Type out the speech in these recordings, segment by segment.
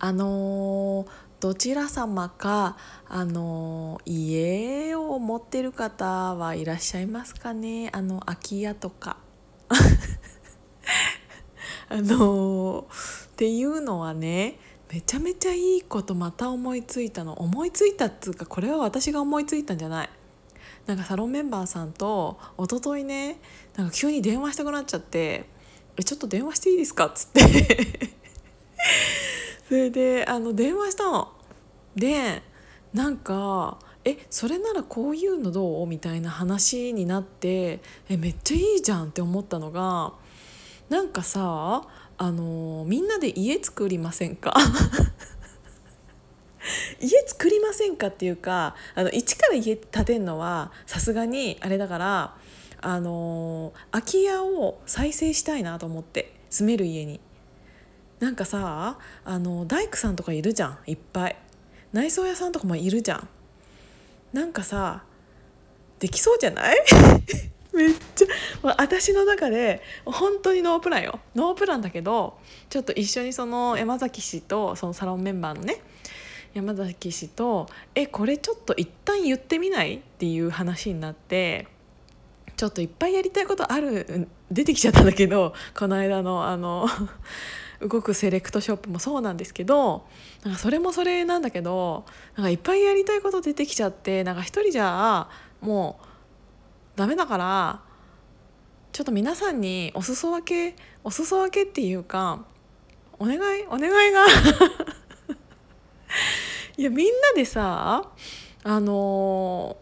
あのーどちら様か、あのー家を持ってる方はいらっしゃいますかね？あの空き家とか。あのーっていうのはねめちゃめちゃいいことまた思いついたの思いついたっつうかこれは私が思いついたんじゃないなんかサロンメンバーさんと一昨日ねなんか急に電話したくなっちゃって「えちょっと電話していいですか?」っつって それであの電話したの。でなんか「えそれならこういうのどう?」みたいな話になってえめっちゃいいじゃんって思ったのがなんかさあのみんなで家作りませんか？家作りませんかっていうかあの一から家建てるのはさすがにあれだからあの空き家を再生したいなと思って住める家に。なんかさあの大工さんとかいるじゃんいっぱい。内装屋さんとかもいるじゃん。なんかさできそうじゃない？めっちゃ、まあ、私の中で本当にノープランよ。ノープランだけどちょっと一緒にその山崎氏とそのサロンメンバーのね山崎氏と「えこれちょっと一旦言ってみない?」っていう話になってちょっといっぱいやりたいことある出てきちゃったんだけどこの間のあの動くセレクトショップもそうなんですけどなんかそれもそれなんだけどなんかいっぱいやりたいこと出てきちゃってなんか一人じゃもうダメだからちょっと皆さんにお裾分けお裾分けっていうかお願いお願いが いやみんなでさあの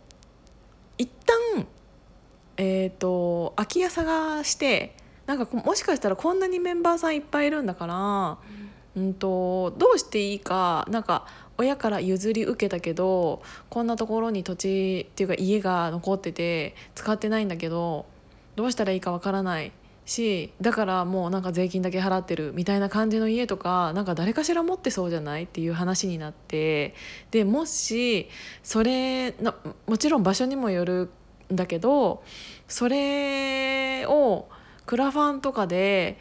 ー、一旦えっ、ー、と空き家探してなんかもしかしたらこんなにメンバーさんいっぱいいるんだから、うんとどうしていいかなんか親から譲り受けたけどこんなところに土地っていうか家が残ってて使ってないんだけどどうしたらいいかわからないしだからもうなんか税金だけ払ってるみたいな感じの家とかなんか誰かしら持ってそうじゃないっていう話になってでもしそれのもちろん場所にもよるんだけどそれをクラファンとかで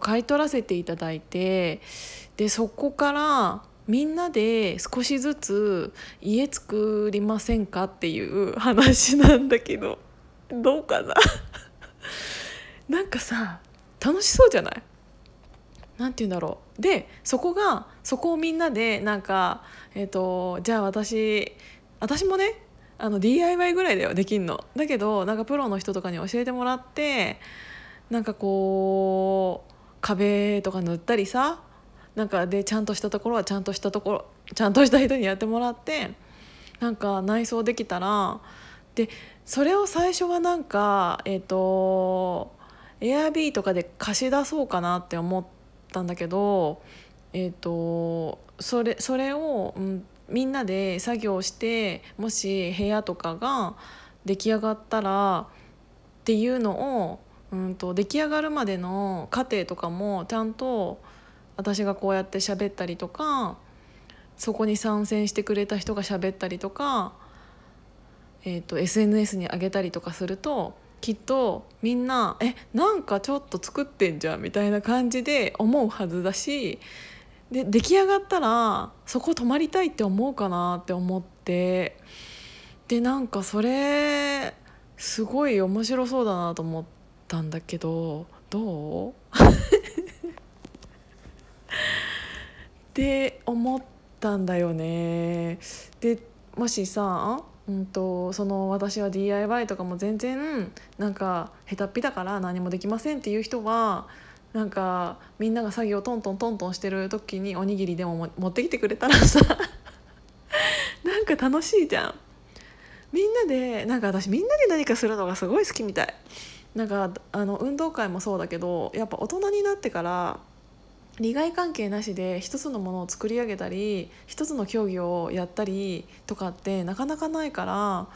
買い取らせていただいてでそこからみんなで少しずつ家作りませんかっていう話なんだけどどうかな？なんかさ楽しそうじゃない？なんて言うんだろう？でそこがそこをみんなでなんか、えーと、じゃあ私私もねあの DIY ぐらいだよできんの。だけどなんかプロの人とかに教えてもらってなんかこう壁とか塗ったりさなんかでちゃんとしたところはちゃんとしたところちゃんとした人にやってもらってなんか内装できたらでそれを最初はなんかえっ、ー、とエアビーとかで貸し出そうかなって思ったんだけどえっ、ー、とそれそれを、うん、みんなで作業してもし部屋とかが出来上がったらっていうのをうんと出来上がるまでの過程とかもちゃんと私がこうやって喋ったりとかそこに参戦してくれた人が喋ったりとか、えーと、SNS に上げたりとかするときっとみんな「えなんかちょっと作ってんじゃん」みたいな感じで思うはずだしで出来上がったらそこ泊まりたいって思うかなって思ってでなんかそれすごい面白そうだなと思って。たんだけどどう？って思ったんだよね。でもしさうんとその私は DIY とかも全然なんか下手っぴだから何もできませんっていう人はなんかみんなが作業トントントントンしてる時におにぎりでも持ってきてくれたらさ なんか楽しいじゃん。みんなでなんか私みんなで何かするのがすごい好きみたい。なんかあの運動会もそうだけどやっぱ大人になってから利害関係なしで一つのものを作り上げたり一つの競技をやったりとかってなかなかないから、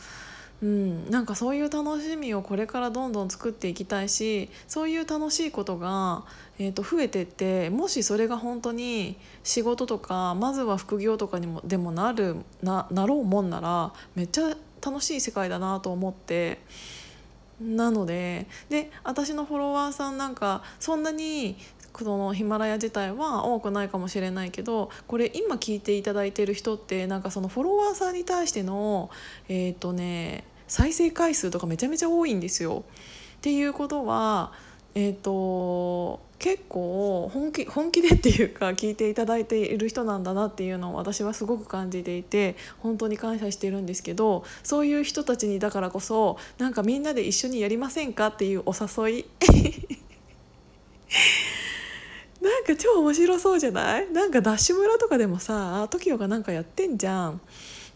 うん、なんかそういう楽しみをこれからどんどん作っていきたいしそういう楽しいことが、えー、と増えてってもしそれが本当に仕事とかまずは副業とかにもでもなるななろうもんならめっちゃ楽しい世界だなと思って。なのでで私のフォロワーさんなんかそんなにこのヒマラヤ自体は多くないかもしれないけどこれ今聞いていただいてる人ってなんかそのフォロワーさんに対してのえっ、とね再生回数とかめちゃめちゃ多いんですよ。っていうことはえーと、結構本気本気でっていうか聞いていただいている人なんだなっていうのを私はすごく感じていて本当に感謝してるんですけどそういう人たちにだからこそなんかみんなで一緒にやりませんかっていうお誘い なんか超面白そうじゃない？なんかダッシュ村とかでもさ TOKIO がなんかやってんじゃん。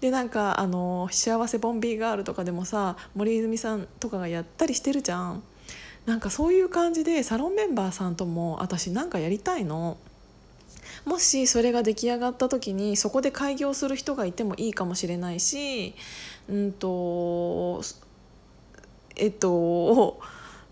でなんかあの幸せボンビーガールとかでもさ森泉さんとかがやったりしてるじゃん。なんかそういう感じでサロンメンバーさんとも私なんかやりたいの。もしそれが出来上がった時にそこで開業する人がいてもいいかもしれないしうんとえっと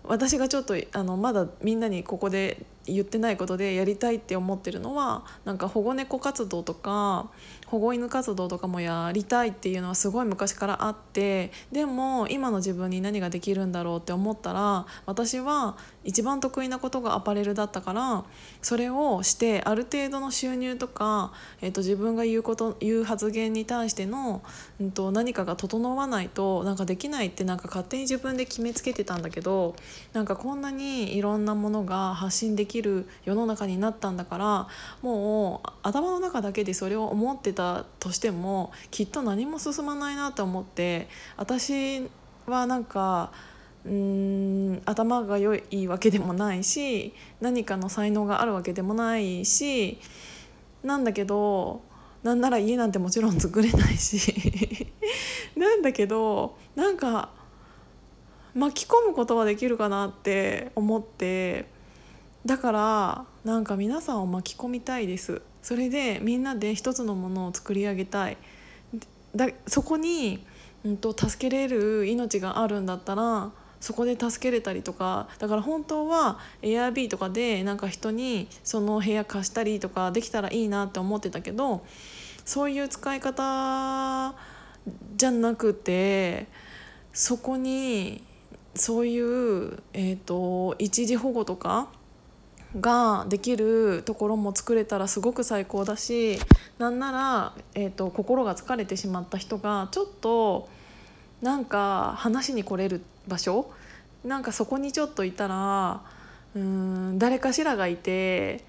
私がちょっとあのまだみんなにここで言ってないことでやりたいって思ってるのはなんか保護猫活動とか保護犬活動とかもやりたいっていうのはすごい昔からあってでも今の自分に何ができるんだろうって思ったら私は一番得意なことがアパレルだったからそれをしてある程度の収入とか、えー、と自分が言うこと言う発言に対しての、うん、と何かが整わないとなんかできないってなんか勝手に自分で決めつけてたんだけどなんかこんなにいろんなものが発信できるる世の中になったんだからもう頭の中だけでそれを思ってたとしてもきっと何も進まないなと思って私はなんかうん頭が良いわけでもないし何かの才能があるわけでもないしなんだけどなんなら家なんてもちろん作れないし なんだけどなんか巻き込むことはできるかなって思ってだからなんか皆さんを巻き込みたいです。それでみんなで一つのものを作り上げたい。だそこに、うんと、助けれる命があるんだったらそこで助けれたりとかだから本当は Airb とかでなんか人にその部屋貸したりとかできたらいいなって思ってたけどそういう使い方じゃなくてそこにそういう、えーと一時保護とかができるところも作れたらすごく最高だしなんなら、えーと、心が疲れてしまった人がちょっとなんか話に来れる場所？なんかそこにちょっといたらうん誰かしらがいて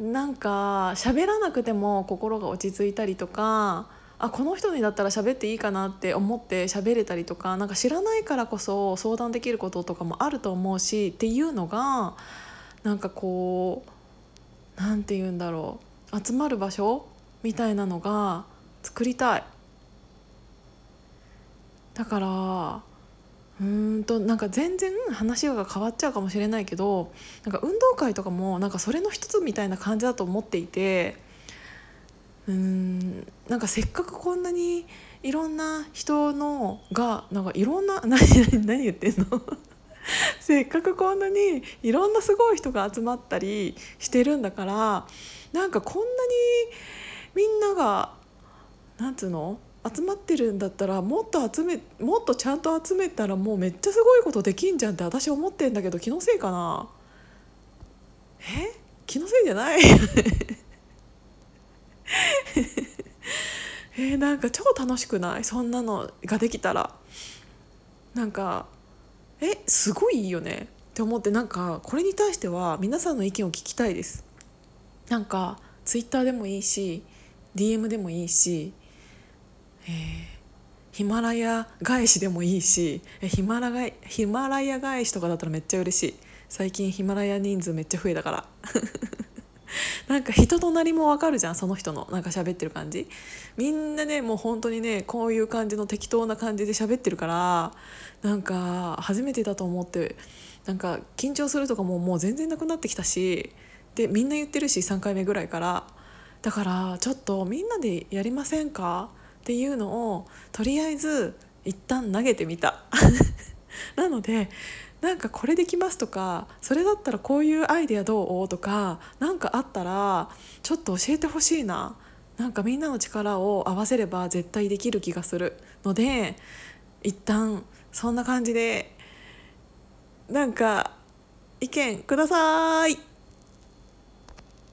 なんか喋らなくても心が落ち着いたりとかあこの人にだったら喋っていいかなって思って喋れたりとかなんか知らないからこそ相談できることとかもあると思うしっていうのがなんかこう何て言うんだろう集まる場所みたいなのが作りたい。だからうんとなんか全然話が変わっちゃうかもしれないけどなんか運動会とかもなんかそれの一つみたいな感じだと思っていてうんなんかせっかくこんなにいろんな人のがなんかいろんな 何何何言ってんの？せっかくこんなにいろんなすごい人が集まったりしてるんだからなんかこんなにみんながなんつうの？集まってるんだったらもっと集めもっとちゃんと集めたらもうめっちゃすごいことできんじゃんって私思ってんだけど気のせいかな？え？気のせいじゃない？えー、なんか超楽しくない？そんなのができたら。なんかえすごいいいよね。って思ってなんかこれに対しては皆さんの意見を聞きたいです。なんかツイッターでもいいし DM でもいいし、えー、ヒマラヤ返しでもいいしヒマラがヒマラヤ返しとかだったらめっちゃ嬉しい。最近ヒマラヤ人数めっちゃ増えたから。なんか人となりもわかるじゃんその人のなんか喋ってる感じ。みんなねもう本当にねこういう感じの適当な感じで喋ってるからなんか初めてだと思ってなんか緊張するとかももう全然なくなってきたしでみんな言ってるし3回目ぐらいから。だからちょっとみんなでやりませんか？っていうのをとりあえず一旦投げてみた。なのでなんかこれできますとかそれだったらこういうアイデアどう？とか何かあったらちょっと教えてほしいな。なんかみんなの力を合わせれば絶対できる気がする。ので一旦そんな感じでなんか意見ください。